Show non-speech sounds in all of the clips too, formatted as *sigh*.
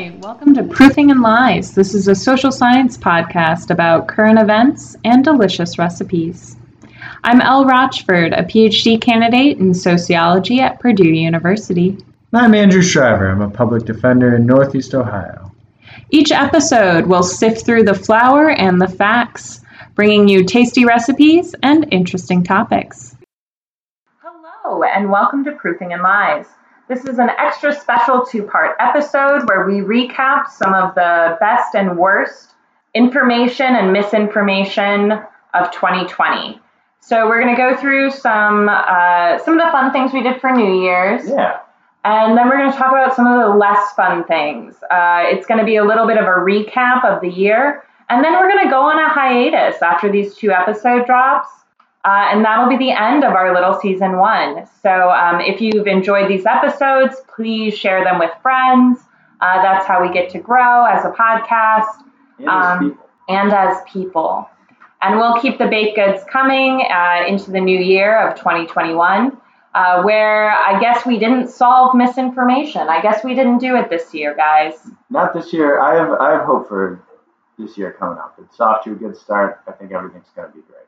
Hi, welcome to Proofing and Lies. This is a social science podcast about current events and delicious recipes. I'm Elle Rochford, a PhD candidate in sociology at Purdue University. I'm Andrew Shriver. I'm a public defender in Northeast Ohio. Each episode we'll sift through the flour and the facts, bringing you tasty recipes and interesting topics. Hello, and welcome to Proofing and Lies. This is an extra special two part episode where we recap some of the best and worst information and misinformation of 2020. So we're going to go through some uh, some of the fun things we did for New Year's. Yeah. And then we're going to talk about some of the less fun things. Uh, it's going to be a little bit of a recap of the year. And then we're going to go on a hiatus after these two episode drops. Uh, and that'll be the end of our little season one. So um, if you've enjoyed these episodes, please share them with friends. Uh, that's how we get to grow as a podcast And as Um, people. and as people. And we'll keep the baked goods coming uh, into the new year of 2021, uh, where I guess we didn't solve misinformation. I guess we didn't do it this year, guys. Not this year. I have I have hope for this year coming up. It's off to a good start. I think everything's going to be great.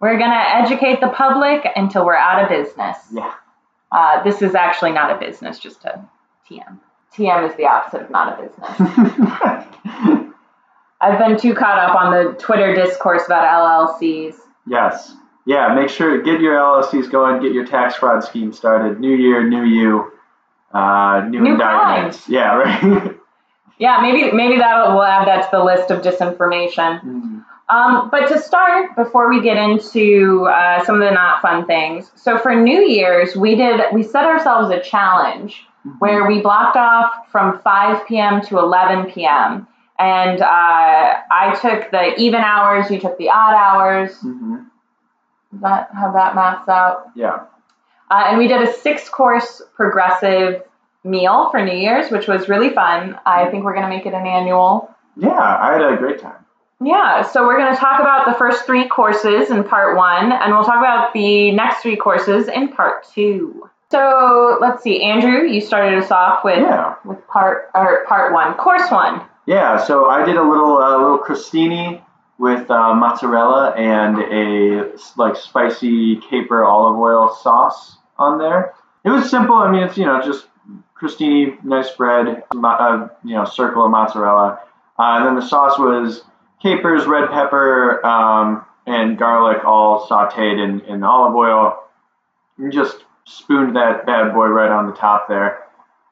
We're going to educate the public until we're out of business. Yeah. Uh, this is actually not a business, just a TM. TM is the opposite of not a business. *laughs* I've been too caught up on the Twitter discourse about LLCs. yes. Yeah. Make sure get your LLCs going. Get your tax fraud scheme started. New year, new you. Uh, new, New indictments. crimes. Yeah. Right. *laughs* Yeah, maybe maybe that we'll add that to the list of disinformation. Um, but to start, before we get into uh, some of the not fun things, so for New Year's, we did we set ourselves a challenge where we blocked off from 5 p.m. to 11 p.m. And uh, I took the even hours, you took the odd hours. hmm Does that how that maths out? Yeah. Uh, and we did a six course progressive meal for New Year's, which was really fun. I think we're gonna make it an annual. Yeah. I had a great time. Yeah, so we're going to talk about the first three courses in part one, and we'll talk about the next three courses in part two. So let's see, Andrew, you started us off with Yeah. with part or part one, course one. Yeah, so I did a little uh, little crostini with uh, mozzarella and a like spicy caper olive oil sauce on there. It was simple. I mean, it's you know just crostini, nice bread, uh, you know circle of mozzarella, uh, and then the sauce was capers, red pepper, um, and garlic all sautéed in, in olive oil. And just spooned that bad boy right on the top there.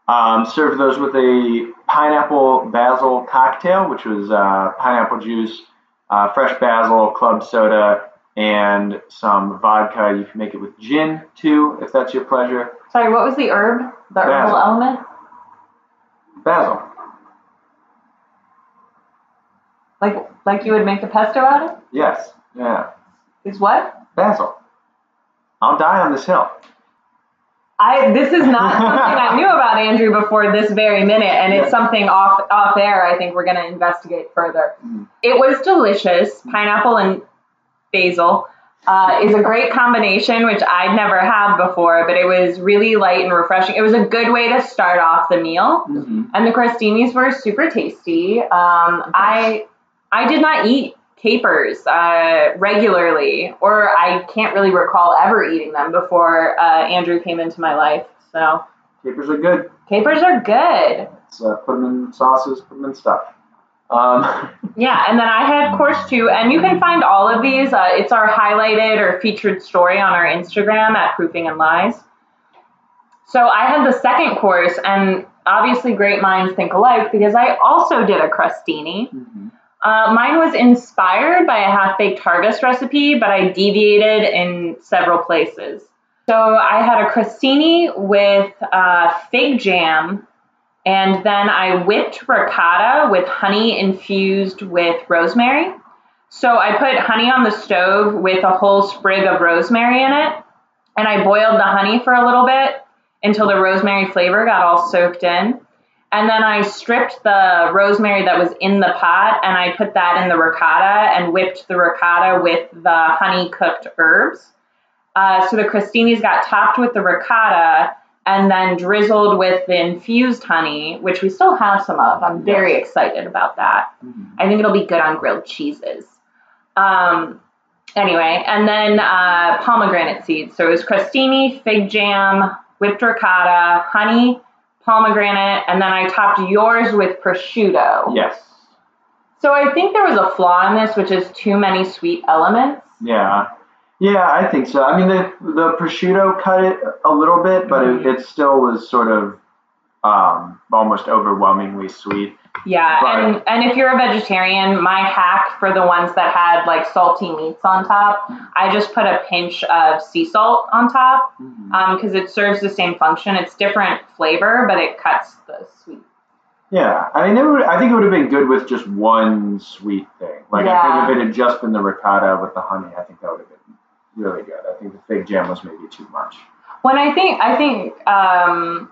Um, served those with a pineapple basil cocktail, which was uh, pineapple juice, uh, fresh basil, club soda, and some vodka. You can make it with gin too, if that's your pleasure. Sorry, what was the herb? The herbal Basil. element? Basil. Like like you would make the pesto out of? Yes. Yeah. Is what? Basil. I'll die on this hill. I this is not *laughs* something I knew about Andrew before this very minute, and it's something off off air. I think we're going to investigate further. Mm. It was delicious. Pineapple and basil uh, is a great combination, which I'd never had before, but it was really light and refreshing. It was a good way to start off the meal, Mm-hmm. and the crostinis were super tasty. Um, I I did not eat capers uh, regularly, or I can't really recall ever eating them before uh, Andrew came into my life. So Capers are good. capers are good. So put them in sauces, put them in stuff. Um, *laughs* Yeah, and then I had course two, and you can find all of these. Uh, it's our highlighted or featured story on our Instagram at Proofing and Lies. So I had the second course, and obviously great minds think alike because I also did a crostini. Uh, mine was inspired by a half-baked harvest recipe, but I deviated in several places. So I had a crostini with uh, fig jam, and then I whipped ricotta with honey infused with rosemary. So I put honey on the stove with a whole sprig of rosemary in it, and I boiled the honey for a little bit until the rosemary flavor got all soaked in. And then I stripped the rosemary that was in the pot and I put that in the ricotta and whipped the ricotta with the honey cooked herbs. Uh, so the crostinis got topped with the ricotta and then drizzled with the infused honey, which we still have some of. I'm very Yes. excited about that. Mhm. I think it'll be good on grilled cheeses. Um, anyway, and then uh, pomegranate seeds. So it was crostini, fig jam, whipped ricotta, honey, pomegranate, and then I topped yours with prosciutto. Yes. So I think there was a flaw in this, which is too many sweet elements. Yeah. Yeah, I think so. I mean, the the prosciutto cut it a little bit, but it, mm-hmm. it still was sort of um, almost overwhelmingly sweet. Yeah, Right. and and if you're a vegetarian, my hack for the ones that had like salty meats on top, I just put a pinch of sea salt on top because it serves the same function. It's different flavor, but it cuts the sweet. Yeah, I mean, it would, I think it would have been good with just one sweet thing. Like I think if it had just been the ricotta with the honey, I think that would have been really good. I think the fig jam was maybe too much. When I think I think um,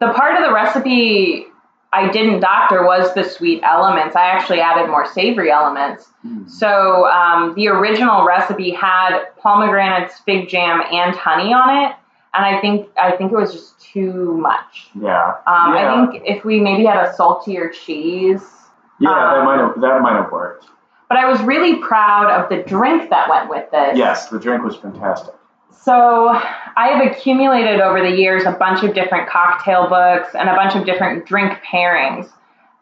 the part of the recipe I didn't doctor was the sweet elements. I actually added more savory elements. So um, the original recipe had pomegranates, fig jam, and honey on it, and I think I think it was just too much. Yeah. Um, yeah. I think if we maybe had a saltier cheese, Yeah, that um, might have that might have worked. but I was really proud of the drink that went with this. Yes, the drink was fantastic. So I have accumulated over the years a bunch of different cocktail books and a bunch of different drink pairings.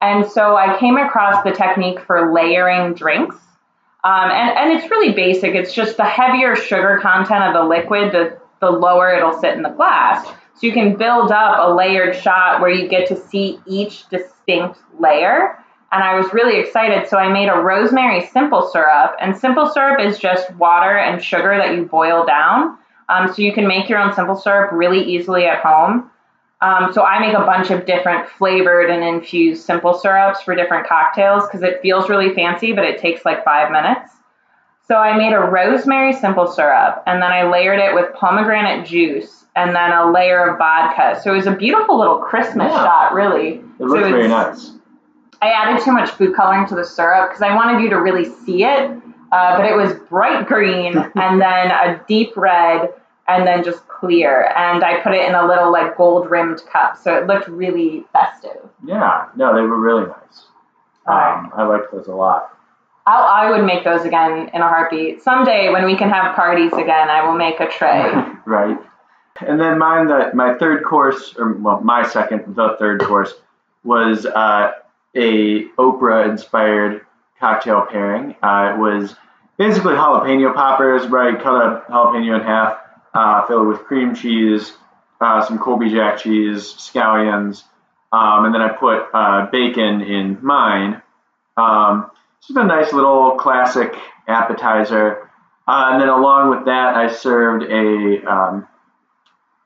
And so I came across the technique for layering drinks. Um, and, and it's really basic. It's just the heavier sugar content of the liquid, the, the lower it'll sit in the glass. So you can build up a layered shot where you get to see each distinct layer. And I was really excited. So I made a rosemary simple syrup. And simple syrup is just water and sugar that you boil down. Um, so you can make your own simple syrup really easily at home. Um, so I make a bunch of different flavored and infused simple syrups for different cocktails because it feels really fancy, but it takes like five minutes. So I made a rosemary simple syrup and then I layered it with pomegranate juice and then a layer of vodka. So it was a beautiful little Christmas Yeah. shot, really. It So looked very nice. I added too much food coloring to the syrup because I wanted you to really see it, uh, but it was bright green and then a deep red and then just clear. And I put it in a little like gold rimmed cup, so it looked really festive. Yeah, no, they were really nice. Um, I liked those a lot. I'll, I would make those again in a heartbeat. Someday when we can have parties again, I will make a tray. *laughs* right. And then mine, the, my third course, or well, my second, the third course, was uh, a Oprah-inspired cocktail pairing. Uh, it was basically jalapeno poppers, where I cut a jalapeno in half, uh, fill it with cream cheese, uh, some Colby Jack cheese, scallions, um, and then I put uh, bacon in mine. Um, just a nice little classic appetizer. Uh, and then along with that, I served a um,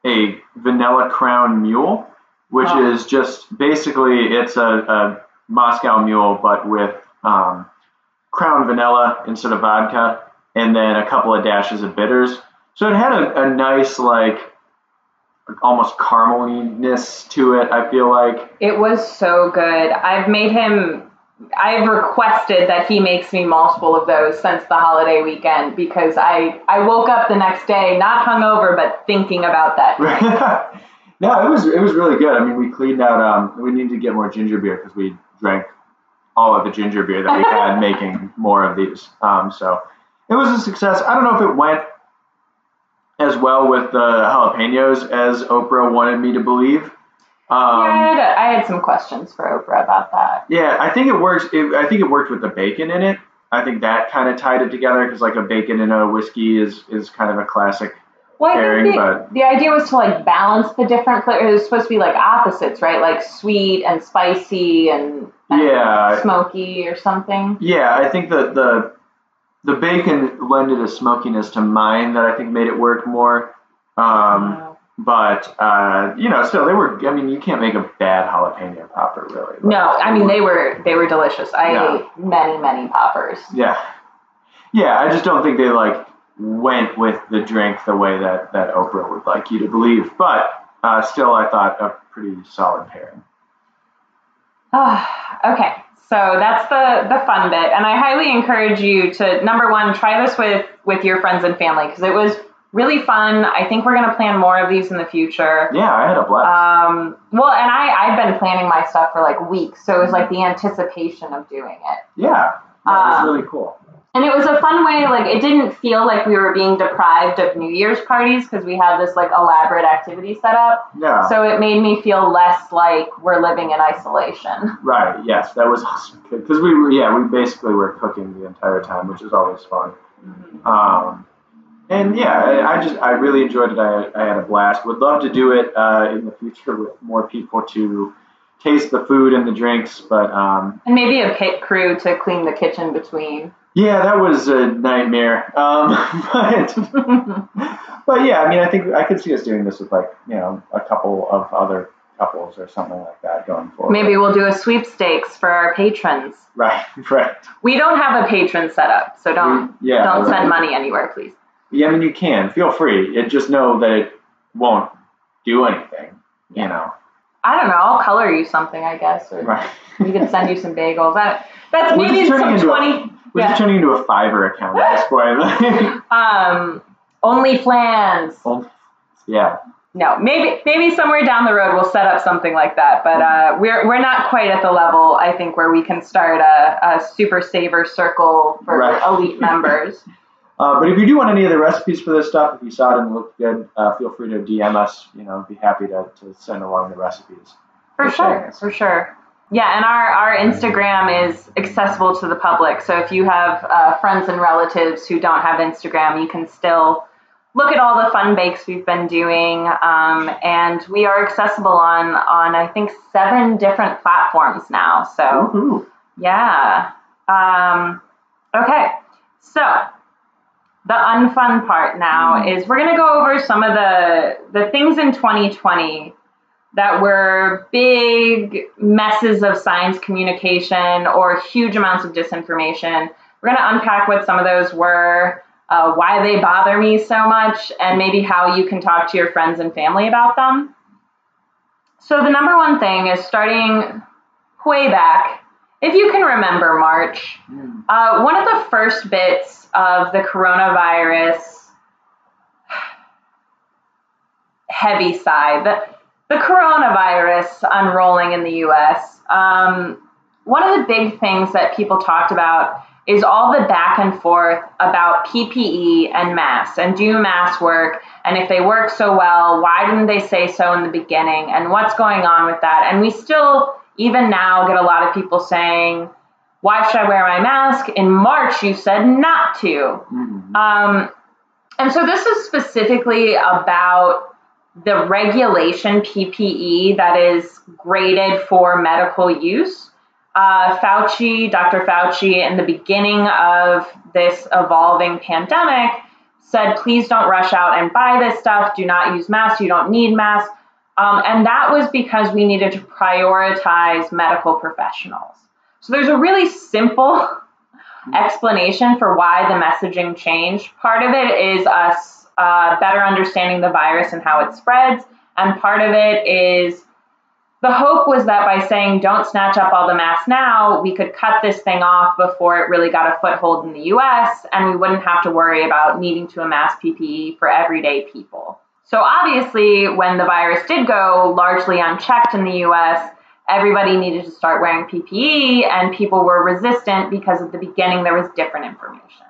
a vanilla crown mule, which Oh. is just basically it's a, a Moscow mule, but with um, crown vanilla instead of vodka, and then a couple of dashes of bitters. So it had a, a nice like almost carameliness to it. I feel like It was so good. I've made him. I've requested that he makes me multiple of those since the holiday weekend because I I woke up the next day not hungover but thinking about that. *laughs* no, it was it was really good. I mean, we cleaned out. Um, we needed to get more ginger beer because we drank all of the ginger beer that we *laughs* had making more of these. Um, so it was a success. I don't know if it went as well with the jalapenos as Oprah wanted me to believe. yeah, I Um, had, I had some questions for Oprah about that. yeah, I think it works. It, I think it worked with the bacon in it. I think that kind of tied it together because like a bacon and a whiskey is is kind of a classic. Well, pairing, the, but- the idea was to like balance the different flavors. It was supposed to be like opposites, right? Like sweet and spicy and Yeah. smoky or something. Yeah, I think that the the bacon lended a smokiness to mine that I think made it work more. Um, but uh, you know, still they were. I mean, you can't make a bad jalapeno popper, really. Like, no, I mean they were they were delicious. I Yeah. ate many many poppers. Yeah, yeah. I just don't think they like went with the drink the way that that Oprah would like you to believe. But uh, still, I thought a pretty solid pairing. Ah, *sighs* okay, so that's the the fun bit, and I highly encourage you to number one try this with with your friends and family because it was really fun. I think we're gonna plan more of these in the future. Yeah, I had a blast. Um, well, and I I've been planning my stuff for like weeks, so it was like the anticipation of doing it. yeah, that was um, really cool. And it was a fun way, like it didn't feel like we were being deprived of New Year's parties because we had this like elaborate activity set up. Yeah. So it made me feel less like we're living in isolation. Right. Yes, that was awesome because we were yeah we basically were cooking the entire time, which is always fun. Um, and yeah, I, I just I really enjoyed it. I, I had a blast. Would love to do it uh, in the future with more people to taste the food and the drinks. But um, And maybe a pit crew to clean the kitchen between. Yeah, that was a nightmare. Um, *laughs* but *laughs* but yeah, I mean, I think I could see us doing this with like you know a couple of other couples or something like that going forward. maybe we'll do a sweepstakes for our patrons. Right. *laughs* Right. We don't have a Patreon set up, so don't We- yeah. don't right. send money anywhere, please. Yeah, I mean, you can. Feel free. It, just know that it won't do anything. You know. I don't know. I'll color you something, I guess, or Right. we can send you some bagels. That, that's maybe some into a- twenty. We're Yeah. turning into a Fiverr account at this point. *laughs* Um, only flans. yeah. No, maybe maybe somewhere down the road we'll set up something like that. But uh, we're we're not quite at the level I think where we can start a, a super saver circle for Right. elite *laughs* members. Uh, but if you do want any of the recipes for this stuff, if you saw it and it looked good, uh, feel free to DM us. You know, be happy to, to send along the recipes. For For sure, sure. for sure. Yeah, and our, our Instagram is accessible to the public. So if you have uh, friends and relatives who don't have Instagram, you can still look at all the fun bakes we've been doing. Um, and we are accessible on, on, I think, seven different platforms now. So yeah. Um, okay, so the unfun part now is we're going to go over some of the the things in 2020 that were big messes of science communication or huge amounts of disinformation. We're going to unpack what some of those were, uh, why they bother me so much, and maybe how you can talk to your friends and family about them. So, the number one thing is starting way back. If you can remember March, Mm. uh, one of the first bits of the coronavirus *sighs* heavy side, the coronavirus unrolling in the US, um, one of the big things that people talked about is all the back and forth about PPE and masks and do masks work and if they work so well, why didn't they say so in the beginning and what's going on with that? And we still, even now, get a lot of people saying, why should I wear my mask? In March, you said not to. Mhm. Um, and so this is specifically about the regulation PPE that is graded for medical use. Uh, Fauci, Dr. Fauci, in the beginning of this evolving pandemic, said, please don't rush out and buy this stuff. Do not use masks. You don't need masks. Um, and that was because we needed to prioritize medical professionals. So there's a really simple *laughs* explanation for why the messaging changed. Part of it is us uh, better understanding the virus and how it spreads, and part of it is the hope was that by saying don't snatch up all the masks now, we could cut this thing off before it really got a foothold in the US, and we wouldn't have to worry about needing to amass PPE for everyday people. So, obviously, when the virus did go largely unchecked in the US, everybody needed to start wearing PPE, and people were resistant because at the beginning there was different information.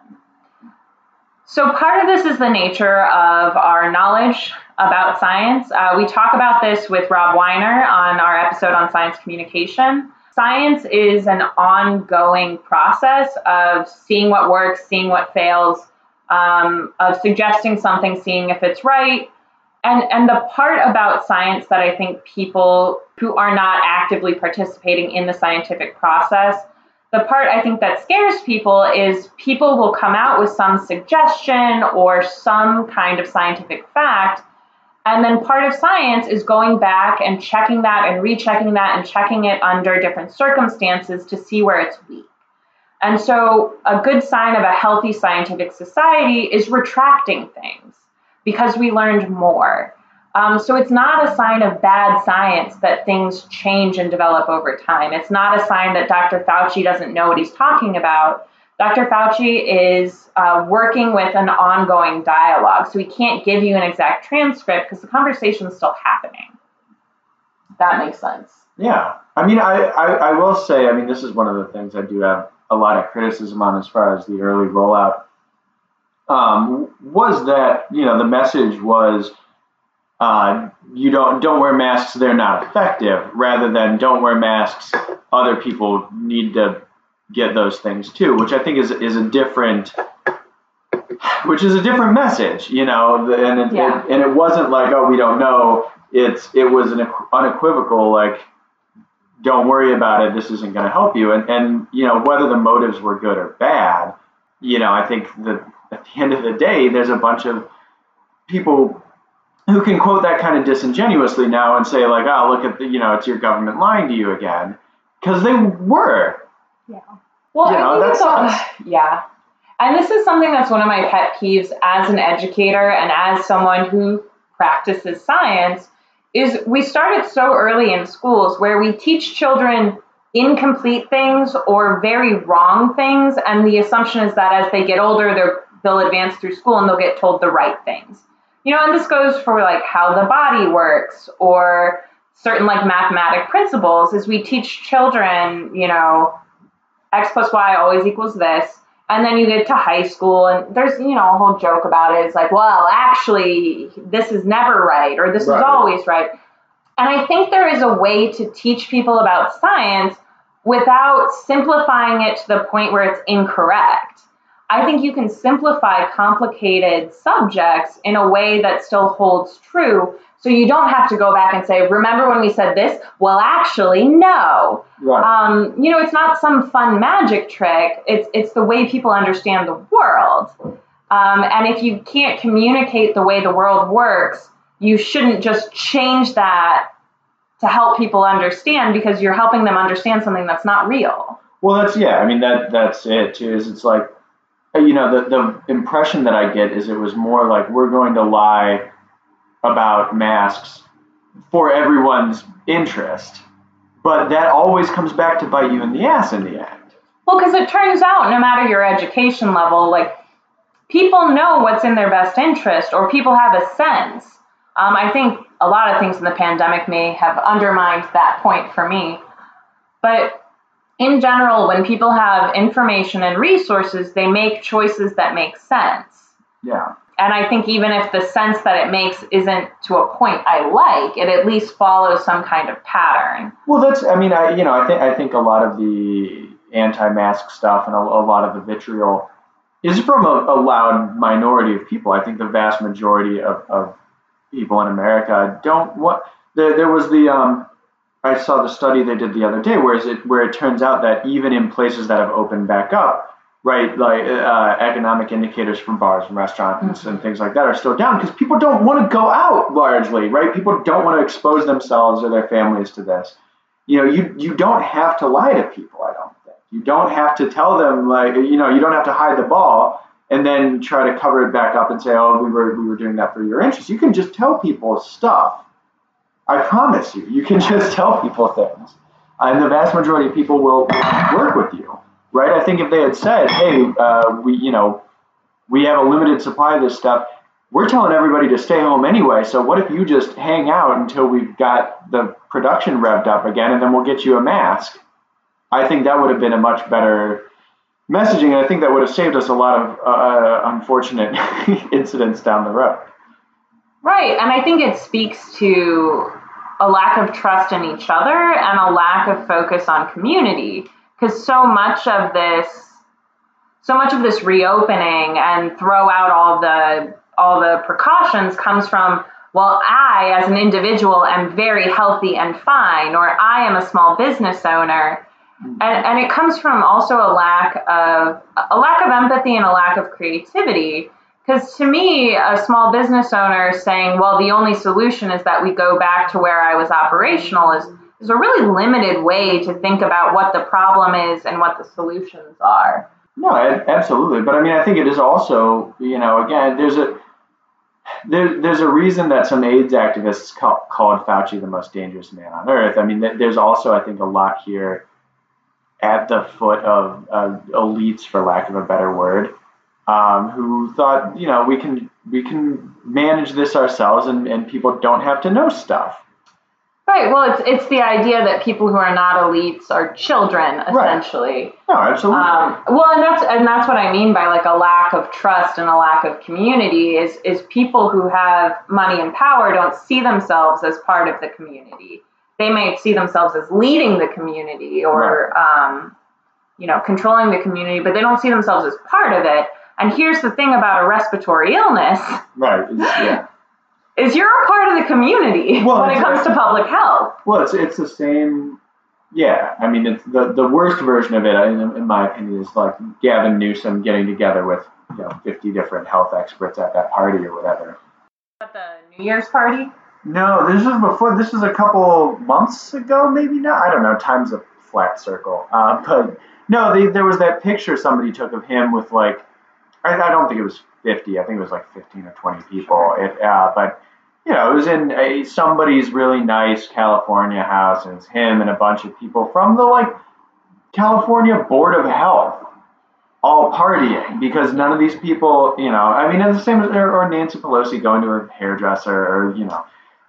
So, part of this is the nature of our knowledge about science. Uh, we talk about this with Rob Weiner on our episode on science communication. Science is an ongoing process of seeing what works, seeing what fails, um, of suggesting something, seeing if it's right. And, and the part about science that I think people who are not actively participating in the scientific process the part I think that scares people is people will come out with some suggestion or some kind of scientific fact. And then part of science is going back and checking that and rechecking that and checking it under different circumstances to see where it's weak. And so, a good sign of a healthy scientific society is retracting things because we learned more. Um, so it's not a sign of bad science that things change and develop over time. It's not a sign that Dr. Fauci doesn't know what he's talking about. Dr. Fauci is uh, working with an ongoing dialogue, so he can't give you an exact transcript because the conversation is still happening. That makes sense. Yeah. I mean, I, I, I will say, I mean, this is one of the things I do have a lot of criticism on as far as the early rollout. Um, was that you know the message was uh, you don't don't wear masks they're not effective rather than don't wear masks other people need to get those things too which i think is is a different which is a different message you know and it, Yeah. it, and it wasn't like oh we don't know it's it was an unequivocal like don't worry about it this isn't going to help you and and you know whether the motives were good or bad you know i think that at the end of the day there's a bunch of people who can quote that kind of disingenuously now and say like oh look at the you know it's your government lying to you again because they were Yeah. Well, You know, I think that it's all, yeah. And this is something that's one of my pet peeves as an educator and as someone who practices science is we started so early in schools where we teach children incomplete things or very wrong things and the assumption is that as they get older they'll advance through school and they'll get told the right things. You know, and this goes for like how the body works or certain like mathematic principles is we teach children, you know, x plus y always equals this. And then you get to high school, and there's, you know, a whole joke about it. It's like, well, actually, this is never right, or this Right. is always right. And I think there is a way to teach people about science without simplifying it to the point where it's incorrect. I think you can simplify complicated subjects in a way that still holds true. So you don't have to go back and say, remember when we said this? Well, actually, no. right Um, you know, it's not some fun magic trick. It's it's the way people understand the world. Um, and if you can't communicate the way the world works, you shouldn't just change that to help people understand because you're helping them understand something that's not real. Well, that's yeah. I mean that that's it too. Is it's like you know the the impression that I get is it was more like we're going to lie about masks for everyone's interest, but that always comes back to bite you in the ass in the end. Well, because it turns out, no matter your education level, like people know what's in their best interest, or people have a sense. Um, I think a lot of things in the pandemic may have undermined that point for me. But in general, when people have information and resources, they make choices that make sense. Yeah. And I think even if the sense that it makes isn't to a point I like, it at least follows some kind of pattern. Well, that's. I mean, I you know, I think I think a lot of the anti-mask stuff and a, a lot of the vitriol is from a, a loud minority of people. I think the vast majority of, of people in America don't want. There, there was the. Um, I saw the study they did the other day, where it where it turns out that even in places that have opened back up, right, like uh, economic indicators from bars and restaurants and things like that are still down because people don't want to go out largely, right? People don't want to expose themselves or their families to this. You know, you you don't have to lie to people. I don't think you don't have to tell them like you know you don't have to hide the ball and then try to cover it back up and say, oh, we were we were doing that for your interest. You can just tell people stuff. I promise you, you can *laughs* just tell people things, and the vast majority of people will work with you, right? I think if they had said, hey, uh, we you know we have a limited supply of this stuff. We're telling everybody to stay home anyway. So what if you just hang out until we've got the production revved up again, and then we'll get you a mask? I think that would have been a much better messaging, and I think that would have saved us a lot of uh, unfortunate *laughs* incidents down the road. Right. And I think it speaks to a lack of trust in each other and a lack of focus on community. Because so much of this so much of this reopening and throw out all the all the precautions comes from well i as an individual am very healthy and fine or i am a small business owner. Hmm. And, and it comes from also a lack of a lack of empathy and a lack of creativity because to me a small business owner saying well the only solution is that we go back to where i was operational is is a really limited way to think about what the problem is and what the solutions are No, absolutely. But I mean, I think it is also, you know, again, there's a there, there's a reason that some AIDS activists call, called Fauci the most dangerous man on earth. I mean, there's also, I think, a lot here. at the foot of uh, elites, for lack of a better word, um, who thought, you know, we can we can manage this ourselves, and, and people don't have to know stuff. Right. Well, it's it's the idea that people who are not elites are children, essentially. Right. No, absolutely. Um, well, and that's and that's what I mean by like a lack of trust and a lack of community is is people who have money and power don't see themselves as part of the community. They may see themselves as leading the community or right. um, you know controlling the community, but they don't see themselves as part of it. And here's the thing about a respiratory illness. Right. Yeah is you're a part of the community well, when it comes to public health. Well, it's it's the same. Yeah, I mean, it's the the worst version of it, in, in my opinion, is like Gavin Newsom getting together with you know 50 different health experts at that party or whatever. At the New Year's party. No, this is before. This is a couple months ago, maybe now. I don't know. Time's a flat circle. Uh, but no, they, there was that picture somebody took of him with like, I, I, don't think it was 50. I think it was like 15 or 20 people. It, uh, but you know, it was in a, somebody's really nice California house, and it's him and a bunch of people from the like California Board of Health all partying because none of these people, you know, I mean, it's the same as or Nancy Pelosi going to her hairdresser, or you know,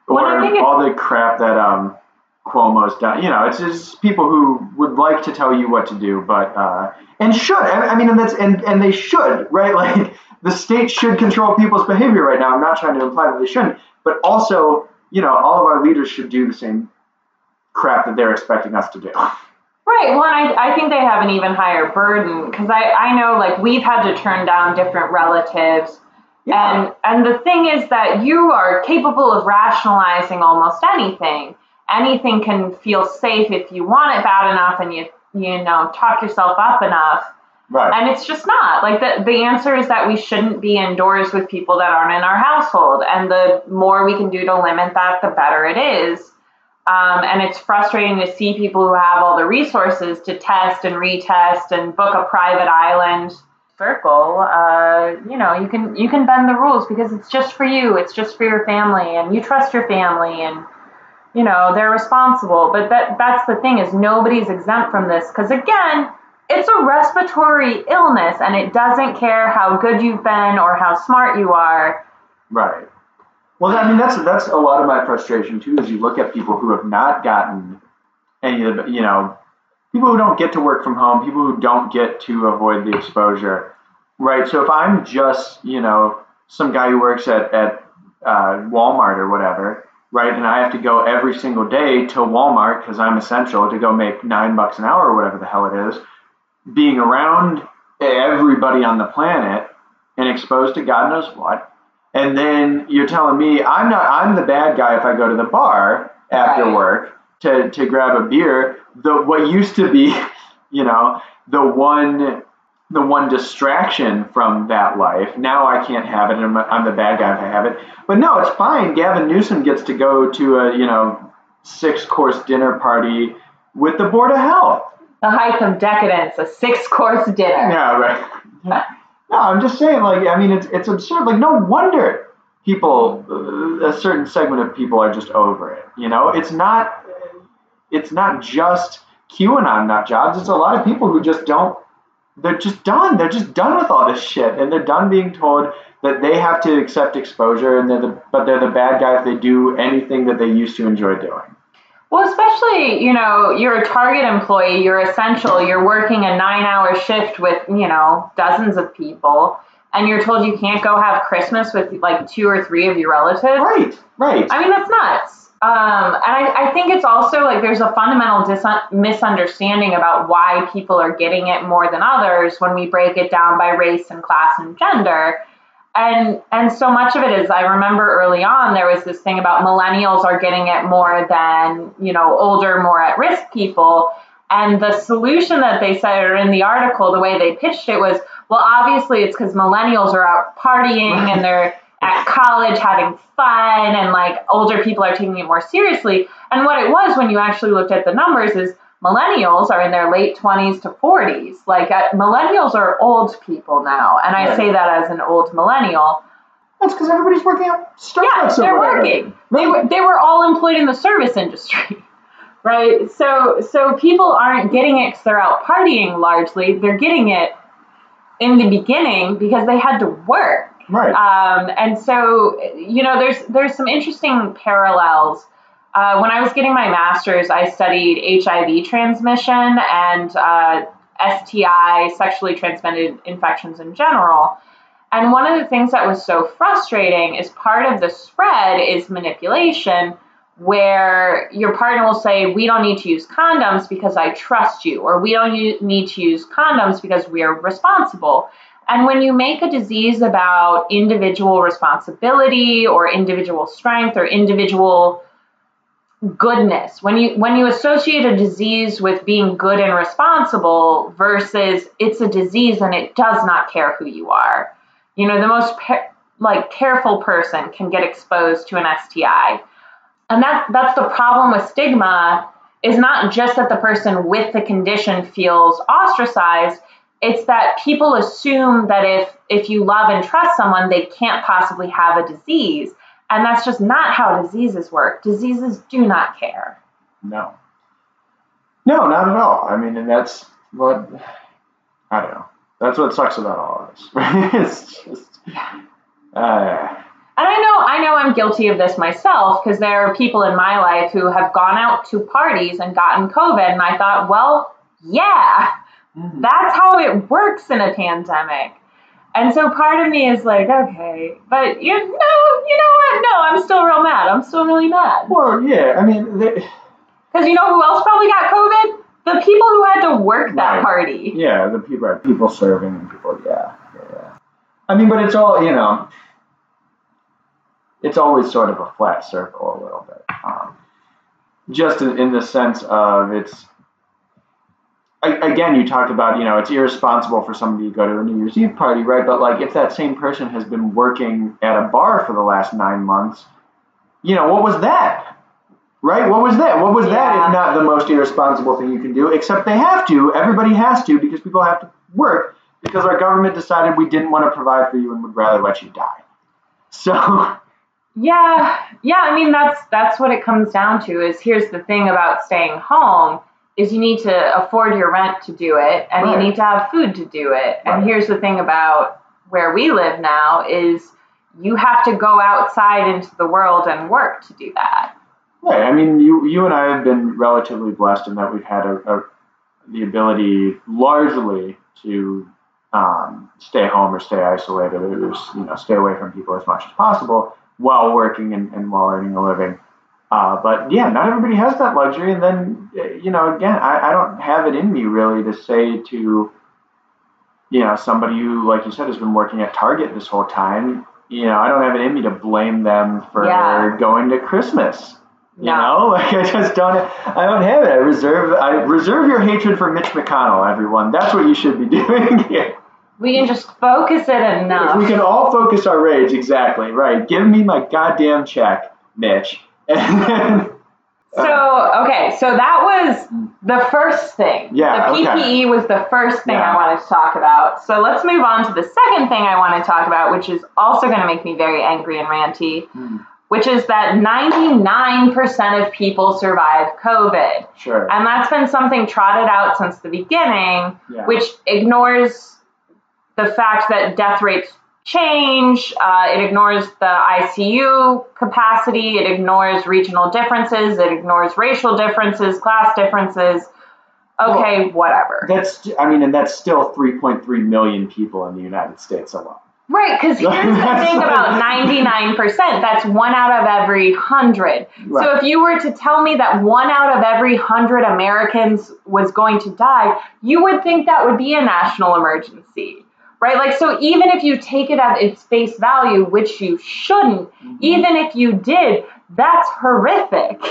or all the crap that um Cuomo's done. You know, it's just people who would like to tell you what to do, but uh, and should. I mean, and that's and and they should, right? *laughs* Like the state should control people's behavior right now. I'm not trying to imply that they shouldn't, but also, you know, all of our leaders should do the same crap that they're expecting us to do. Right. Well, I, I think they have an even higher burden because I, I know like we've had to turn down different relatives. Yeah. And and the thing is that you are capable of rationalizing almost anything. Anything can feel safe if you want it bad enough and you you know talk yourself up enough. Right. And it's just not. Like the, the answer is that we shouldn't be indoors with people that aren't in our household. And the more we can do to limit that, the better it is. Um, and it's frustrating to see people who have all the resources to test and retest and book a private island circle. Uh, you know, you can you can bend the rules because it's just for you. It's just for your family, and you trust your family, and you know they're responsible. But that that's the thing is nobody's exempt from this because again it's a respiratory illness and it doesn't care how good you've been or how smart you are. Right. Well, I mean, that's that's a lot of my frustration too. Is you look at people who have not gotten any of the, you know, people who don't get to work from home, people who don't get to avoid the exposure, right? So if I'm just, you know, some guy who works at at uh, Walmart or whatever, right, and I have to go every single day to Walmart because I'm essential to go make nine bucks an hour or whatever the hell it is being around everybody on the planet and exposed to God knows what. And then you're telling me I'm not I'm the bad guy if I go to the bar after right. work to, to grab a beer. The what used to be, *laughs* you know, the one the one distraction from that life. Now I can't have it, and I'm, the bad guy if I have it. But no, it's fine. Gavin Newsom gets to go to a you know six course dinner party with the board of health the height of decadence, a six course dinner. Yeah, right. No, I'm just saying, like, I mean, it's it's absurd. Like, no wonder people, a certain segment of people are just over it. You know, it's not, it's not just QAnon nut jobs. It's a lot of people who just don't. They're just done. They're just done with all this shit, and they're done being told that they have to accept exposure, and they're the but they're the bad guy if they do anything that they used to enjoy doing. Well, especially, you know, you're a Target employee, you're essential, you're working a nine hour shift with, you know, dozens of people, and you're told you can't go have Christmas with like two or three of your relatives. Right, right. I mean, that's nuts. Um, and I, I think it's also like there's a fundamental dis- misunderstanding about why people are getting it more than others when we break it down by race and class and gender. And and so much of it is i remember early on there was this thing about millennials are getting it more than you know older more at risk people. And the solution that they said or in the article the way they pitched it was well obviously it's because millennials are out partying and *laughs* they're at college having fun and like older people are taking it more seriously and what it was when you actually looked at the numbers is millennials are in their late 20s to 40s. Like uh, millennials are old people now, and I right. say that as an old millennial. That's because everybody's working at Starbucks. Yeah, they're working. They were they were all employed in the service industry. *laughs* right? So so people aren't getting it because they're out partying largely. They're getting it in the beginning because they had to work. Right. Um, and so, you know, there's there's some interesting parallels. Uh, when I was getting my master's, I studied HIV transmission and uh, STI, sexually transmitted infections in general. And one of the things that was so frustrating is part of the spread is manipulation, where your partner will say, We don't need to use condoms because I trust you, or we don't need to use condoms because we are responsible. And when you make a disease about individual responsibility or individual strength or individual goodness, when you when you associate a disease with being good and responsible versus it's a disease and it does not care who you are. You know, the most like careful person can get exposed to an STI. And that that's the problem with stigma is not just that the person with the condition feels ostracized, it's that people assume that if if you love and trust someone they can't possibly have a disease. And that's just not how diseases work. Diseases do not care. No. No not at all. I mean and that's what i don't know. That's what sucks about all of this. Right *laughs* it's just uh, and I know I know I'm guilty of this myself because there are people in my life who have gone out to parties and gotten COVID and I thought, well, yeah, Mm-hmm. That's how it works in a pandemic. And so part of me is like, okay, but you know, you know what? No, I'm still real mad. I'm still really mad. Well, yeah, I mean, because you know who else probably got COVID? The people who had to work that right. party. Yeah, the people, people serving and people. Yeah, yeah, yeah. I mean, but it's all you know. It's always sort of a flat circle a little bit, um, just in, in the sense of it's again, you talked about, you know, it's irresponsible for somebody to go to a New Year's Eve party, right? But like, if that same person has been working at a bar for the last nine months, you know, what was that? Right? What was that? What was yeah. that if not the most irresponsible thing you can do? Except they have to. Everybody has to because people have to work because our government decided we didn't want to provide for you and would rather let you die. So. Yeah, yeah. I mean, that's that's what it comes down to. Is here's the thing about staying home is you need to afford your rent to do it and right. you need to have food to do it. Right. And here's the thing about where we live now is you have to go outside into the world and work to do that. Right. I mean, you you and I have been relatively blessed in that we've had a, a the ability largely to um, stay home or stay isolated or just, you know stay away from people as much as possible while working and, and while earning a living. Uh, but yeah, not everybody has that luxury. And then, you know, again, I, I don't have it in me really to say to, you know, somebody who, like you said, has been working at Target this whole time, you know, I don't have it in me to blame them for yeah. going to Christmas. You no. know, *laughs* like I just don't. I don't have it. I reserve. I reserve your hatred for Mitch McConnell, everyone. That's what you should be *laughs* doing. We can just focus it enough. If we can all focus our rage, exactly right. Give me my goddamn check, Mitch *laughs* so okay, so that was the first thing. Yeah. The PPE okay. was the first thing yeah. I wanted to talk about. So let's move on to the second thing I want to talk about, which is also going to make me very angry and ranty. Mm. Which is that 99% of people survive COVID. Sure. And that's been something trotted out since the beginning, yeah. which ignores the fact that death rates change. Uh, it ignores the ICU capacity. It ignores regional differences. It ignores racial differences, class differences. Okay, well, whatever. That's, I mean, and that's still 3.3 million people in the United States alone. Right, because *laughs* here's the thing about 99%, that's one out of every hundred. Right. So if you were to tell me that one out of every hundred Americans was going to die, you would think that would be a national emergency right? Like, so even if you take it at its face value, which you shouldn't, mm-hmm. even if you did, that's horrific.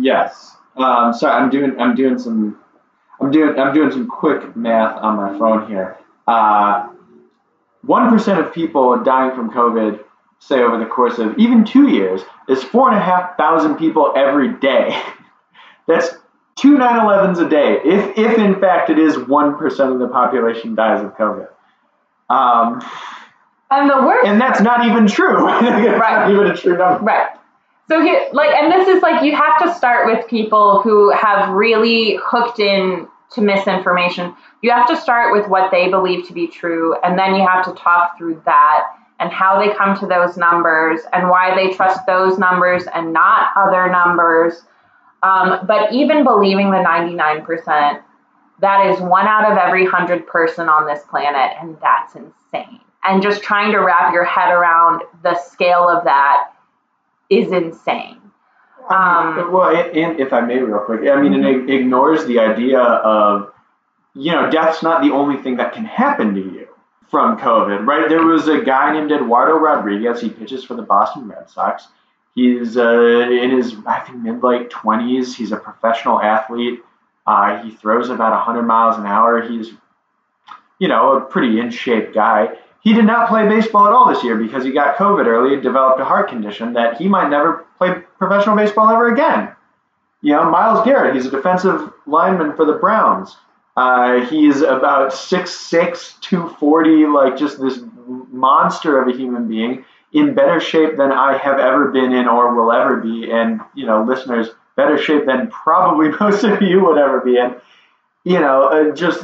Yes. Um, sorry, I'm doing, I'm doing some, I'm doing, I'm doing some quick math on my phone here. Uh, one percent of people dying from COVID, say over the course of even two years, is four and a half thousand people every day. *laughs* That's two 9/11s a day. If, if in fact it is one percent of the population dies of COVID. Um, and the worst. And that's not even true. *laughs* right. Not even a true number. Right. So here, like, and this is like you have to start with people who have really hooked in to misinformation. You have to start with what they believe to be true, and then you have to talk through that and how they come to those numbers and why they trust those numbers and not other numbers. Um, but even believing the 99%, that is one out of every hundred person on this planet, and that's insane. And just trying to wrap your head around the scale of that is insane. Um, well, and if I may, real quick, I mean, it ignores the idea of, you know, death's not the only thing that can happen to you from COVID, right? There was a guy named Eduardo Rodriguez. He pitches for the Boston Red Sox. He's uh, in his, I think, mid late 20s. He's a professional athlete. Uh, he throws about 100 miles an hour. He's, you know, a pretty in shape guy. He did not play baseball at all this year because he got COVID early and developed a heart condition that he might never play professional baseball ever again. You know, Myles Garrett, he's a defensive lineman for the Browns. Uh, he's about 6'6, 240, like just this monster of a human being, in better shape than I have ever been in or will ever be. And, you know, listeners, better shape than probably *laughs* most of you would ever be in. You know, uh, just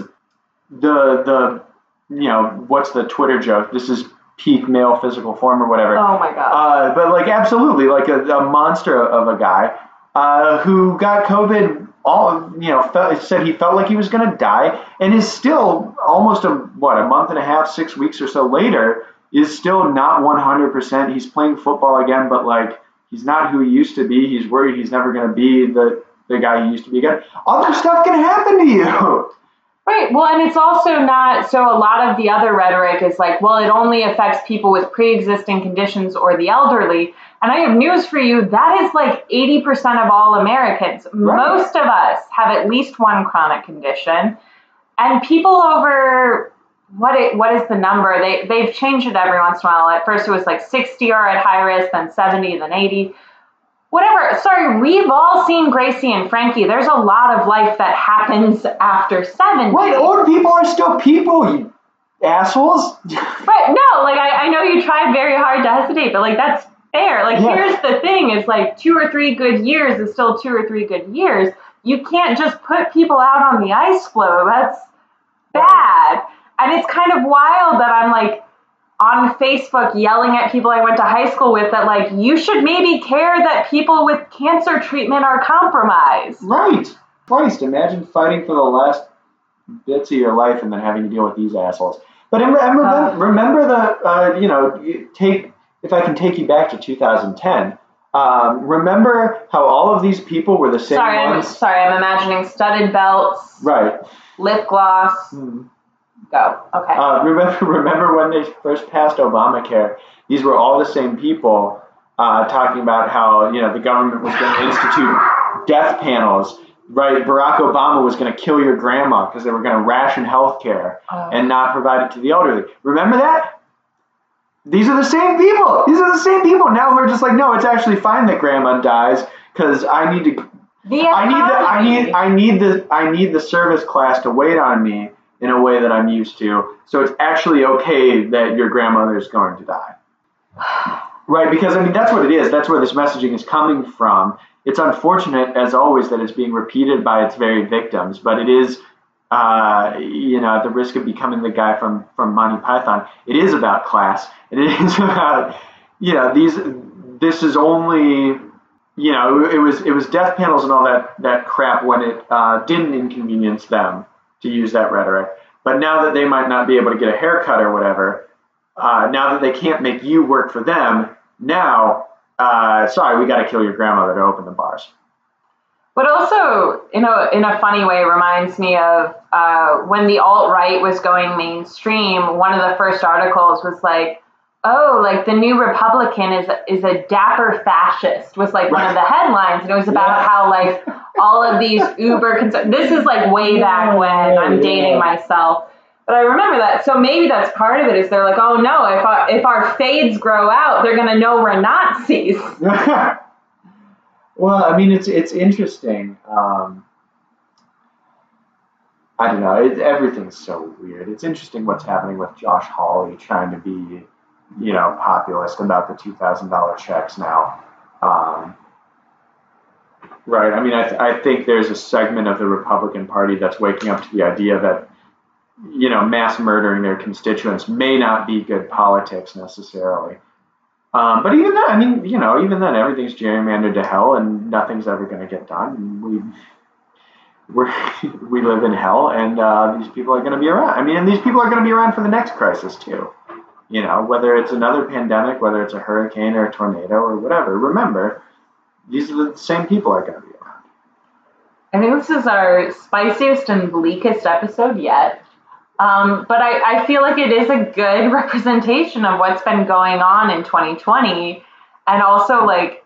the the you know, what's the Twitter joke? This is peak male physical form or whatever. Oh my god. Uh, but like absolutely, like a, a monster of a guy uh, who got COVID. All you know, felt, said he felt like he was going to die, and is still almost a what a month and a half, six weeks or so later, is still not 100%. He's playing football again, but like he's not who he used to be. He's worried he's never going to be the the guy he used to be again. Other stuff can happen to you. Right. Well, and it's also not so a lot of the other rhetoric is like, well, it only affects people with pre existing conditions or the elderly. And I have news for you that is like 80% of all Americans. Right. Most of us have at least one chronic condition. And people over what it, what is the number? They they've changed it every once in a while. At first it was like 60 are at high risk, then 70, then 80 whatever. Sorry, we've all seen Gracie and Frankie. There's a lot of life that happens after 70. Wait, old people are still people, you assholes. right, no, like I, I know you tried very hard to hesitate, but like that's fair. Like yeah. here's the thing is like two or three good years is still two or three good years. You can't just put people out on the ice floe. That's bad. And it's kind of wild that I'm like, on Facebook yelling at people I went to high school with that like you should maybe care that people with cancer treatment are compromised. Right. Christ, imagine fighting for the last bits of your life and then having to deal with these assholes. But remember, uh, remember the uh, you know take if I can take you back to 2010. Um, remember how all of these people were the same sorry, ones? I'm, sorry, I'm imagining studded belts, right? Lip gloss. Mm go. Okay. Uh, remember, *laughs* remember when they first passed Obamacare? These were all the same people uh, talking about how you know the government was going to institute death panels. Right, Barack Obama was going to kill your grandma because they were going to ration health care uh, and not provide it to the elderly. Remember that? These are the same people. These are the same people now who are just like, no, it's actually fine that grandma dies because I need to. I need the I need I need the I need the service class to wait on me in a way that I'm used to. So it's actually okay that your grandmother is going to die. Right, because I mean that's what it is. That's where this messaging is coming from. It's unfortunate, as always, that it's being repeated by its very victims, but it is, uh, you know, at the risk of becoming the guy from from Monty Python. It is about class. It *laughs* is about, you know, these. This is only, you know, it was it was death panels and all that that crap when it uh, didn't inconvenience them to use that rhetoric. But now that they might not be able to get a haircut or whatever, uh, now that they can't make you work for them, now, uh, sorry, we got to kill your grandmother to open the bars. But also, you know, in a funny way, reminds me of uh, when the alt right was going mainstream. One of the first articles was like, "Oh, like the new Republican is is a dapper fascist." Was like right. one of the headlines, and it was about yeah. how like all of these *laughs* uber cons- this is like way back when. I'm dating myself. But i remember that. So maybe that's part of it is they're like oh no if our, if our fades grow out they're going to know we're nazis. *laughs* *laughs* Well i mean it's it's interesting um, i don't know. It, everything's so weird. It's interesting what's happening with josh hawley trying to be you know populist about the $2000 checks now um, Right. I mean, I, th- I think there's a segment of the Republican Party that's waking up to the idea that, you know, mass murdering their constituents may not be good politics necessarily. Um, but even then, I mean, you know, even then, everything's gerrymandered to hell, and nothing's ever going to get done. We we *laughs* we live in hell, and uh, these people are going to be around. I mean, and these people are going to be around for the next crisis too. You know, whether it's another pandemic, whether it's a hurricane or a tornado or whatever. Remember, these are the same people are going to be around. I think this is our spiciest and bleakest episode yet. Um, but I, I feel like it is a good *laughs* representation of what's been going on in 2020 and also like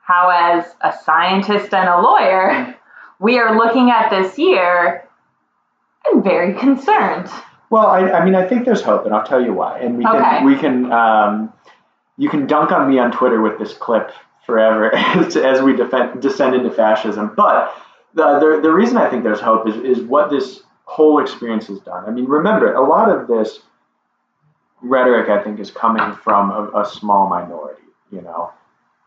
how as a scientist and a lawyer we are looking at this year and very concerned well I, I mean i think there's hope and i'll tell you why. And we can Okay. we can um, you can dunk on me on twitter with this clip forever *laughs* as, as we defend, descend into fascism. But the, the, the reason i think there's hope is, is what this whole experience has done. I mean remember a lot of this rhetoric i think is coming from a, a small minority you know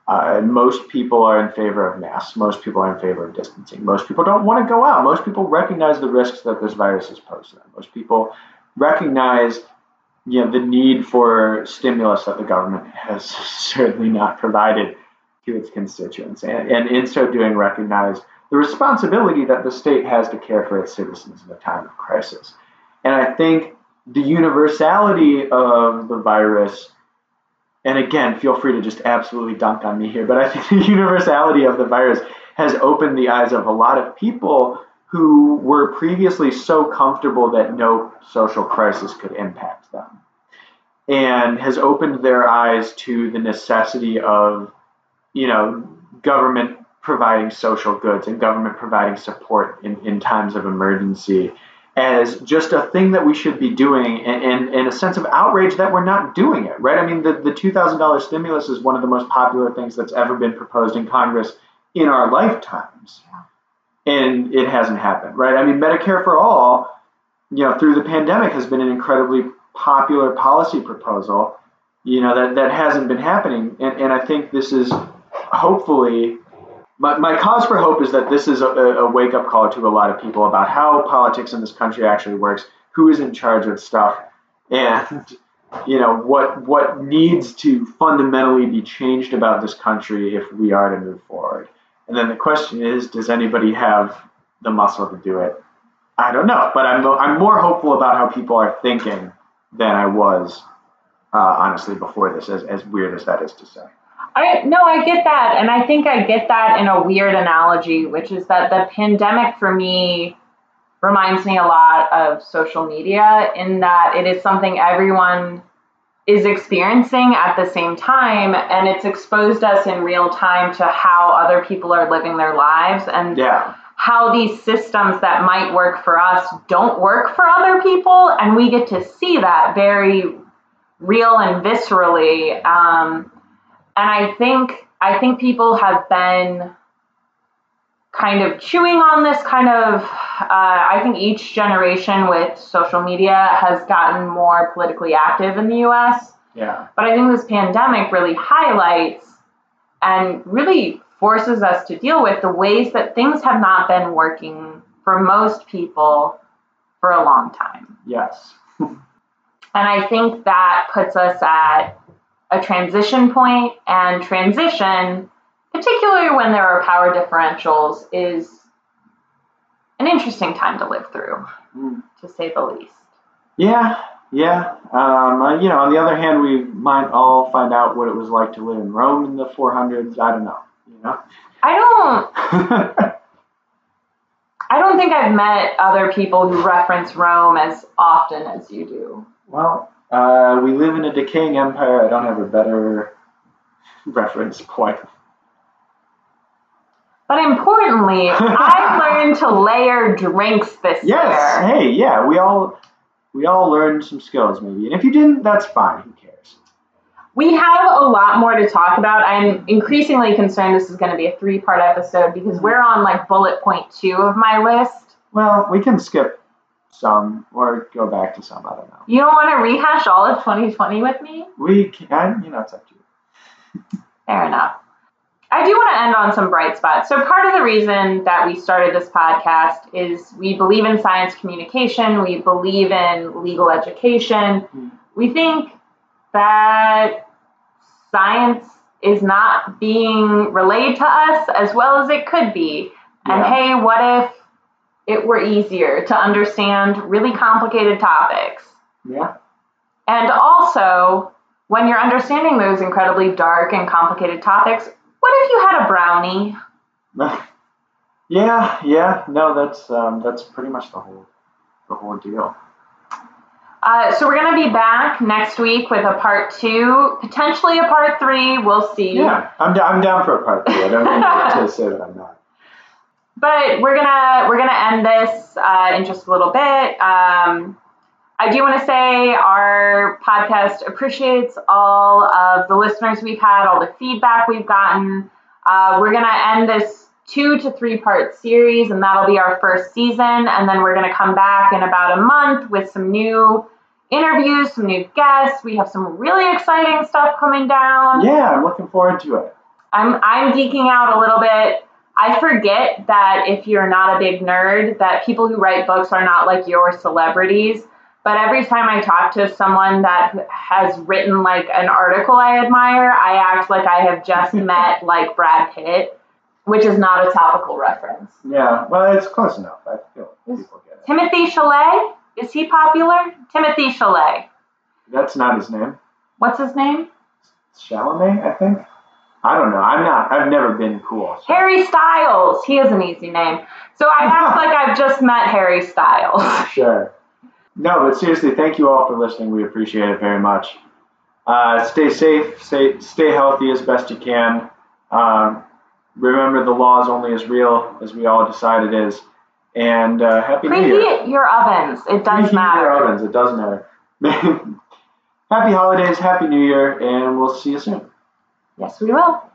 uh, most people are in favor of masks. Most people are in favor of distancing. Most people don't want to go out. Most people recognize the risks that this virus to them. Most people recognize you know, the need for stimulus that the government has *laughs* certainly not provided to its constituents. And, and in so doing, recognize the responsibility that the state has to care for its citizens in a time of crisis. And I think the universality of the virus and again, feel free to just absolutely dunk on me here, but I think the *laughs* universality of the virus has opened the eyes of a lot of people who were previously so comfortable that no social crisis could impact them, and has opened their eyes to the necessity of, you know, government providing social goods and government providing support in, in times of emergency as just a thing that we should be doing and, and, and, a sense of outrage that we're not doing it, right? I mean, the, the $2,000 stimulus is one of the most popular things that's ever been proposed in Congress in our lifetimes. And it hasn't happened, right? I mean, Medicare for all, you know, through the pandemic has been an incredibly popular policy proposal, you know, that, that hasn't been happening. And, and I think this is hopefully my, my cause for hope is that this is a, a wake up call to a lot of people about how politics in this country actually works, who is in charge of stuff, and you know what what needs to fundamentally be changed about this country if we are to move forward. And then the question is, does anybody have the muscle to do it? I don't know, but I'm I'm more hopeful about how people are thinking than I was uh, honestly before this, as, as weird as that is to say. I no, I get that, and I think I get that in a weird analogy, which is that the pandemic for me reminds me a lot of social media in that it is something everyone is experiencing at the same time and it's exposed us in real time to how other people are living their lives and Yeah. how these systems that might work for us don't work for other people and we get to see that very real and viscerally um, and I think I think people have been kind of chewing on this kind of uh, I think each generation with social media has gotten more politically active in the US Yeah. but I think this pandemic really highlights and really forces us to deal with the ways that things have not been working for most people for a long time. Yes. *laughs* And I think that puts us at a transition point, and transition, particularly when there are power differentials, is an interesting time to live through, Mm. to say the least. Yeah, yeah. Um, uh, you know, on the other hand, we might all find out what it was like to live in Rome in the 400s. I don't know. You know. I don't *laughs* I don't think I've met other people who reference Rome as often as you do. well, uh, we live in a decaying empire. I don't have a better reference point. But importantly, *laughs* I learned to layer drinks this Yes. year. Hey, yeah. We all we all learned some skills, maybe. And if you didn't, that's fine. Who cares? We have a lot more to talk about. I'm increasingly concerned this is going to be a three part episode because we're on like bullet point two of my list. Well, we can skip some or go back to some. I don't know. You don't want to rehash all of 2020 with me? We can, you know, it's up to you. *laughs* Fair enough. I do want to end on some bright spots. So, part of the reason that we started this podcast is we believe in science communication, we believe in legal education. Mm. We think that science is not being relayed to us as well as it could be. And Yeah. hey, what if it were easier to understand really complicated topics? Yeah. And also, when you're understanding those incredibly dark and complicated topics, what if you had a brownie? *laughs* yeah, yeah. No, that's um, that's pretty much the whole the whole deal. Uh, so we're going to be back next week with a part two, potentially a part three. We'll see. Yeah, I'm, d- I'm down for a part three. I don't mean to *laughs* say that I'm not. But we're gonna we're gonna end this uh, in just a little bit. Um, I do want to say our podcast appreciates all of the listeners we've had, all the feedback we've gotten. Uh, we're gonna end this two to three part series, and that'll be our first season. And then we're gonna come back in about a month with some new interviews, some new guests. We have some really exciting stuff coming down. Yeah, I'm looking forward to it. I'm I'm geeking out a little bit. I forget that if you're not a big nerd, that people who write books are not like your celebrities. But every time I talk to someone that has written like an article I admire, I act like I have just *laughs* met like Brad Pitt, which is not a topical reference. Yeah, well, it's close enough. I feel people get it. Timothy Chalet, is he popular? Timothy Chalet. That's not his name. What's his name? Chalamet, I think. I don't know. I'm not. I've never been cool. so- Harry Styles. He is an easy name. So I act *laughs* like I've just met Harry Styles. Sure. No, but seriously, thank you all for listening. We appreciate it very much. Uh, stay safe, stay, stay healthy as best you can. Um, remember, the law is only as real as we all decide it is. And uh, happy New Year. Preheat your ovens. It does Preheat matter. Your ovens. It does matter. *laughs* happy holidays, happy New Year, and we'll see you soon. Yes, we will.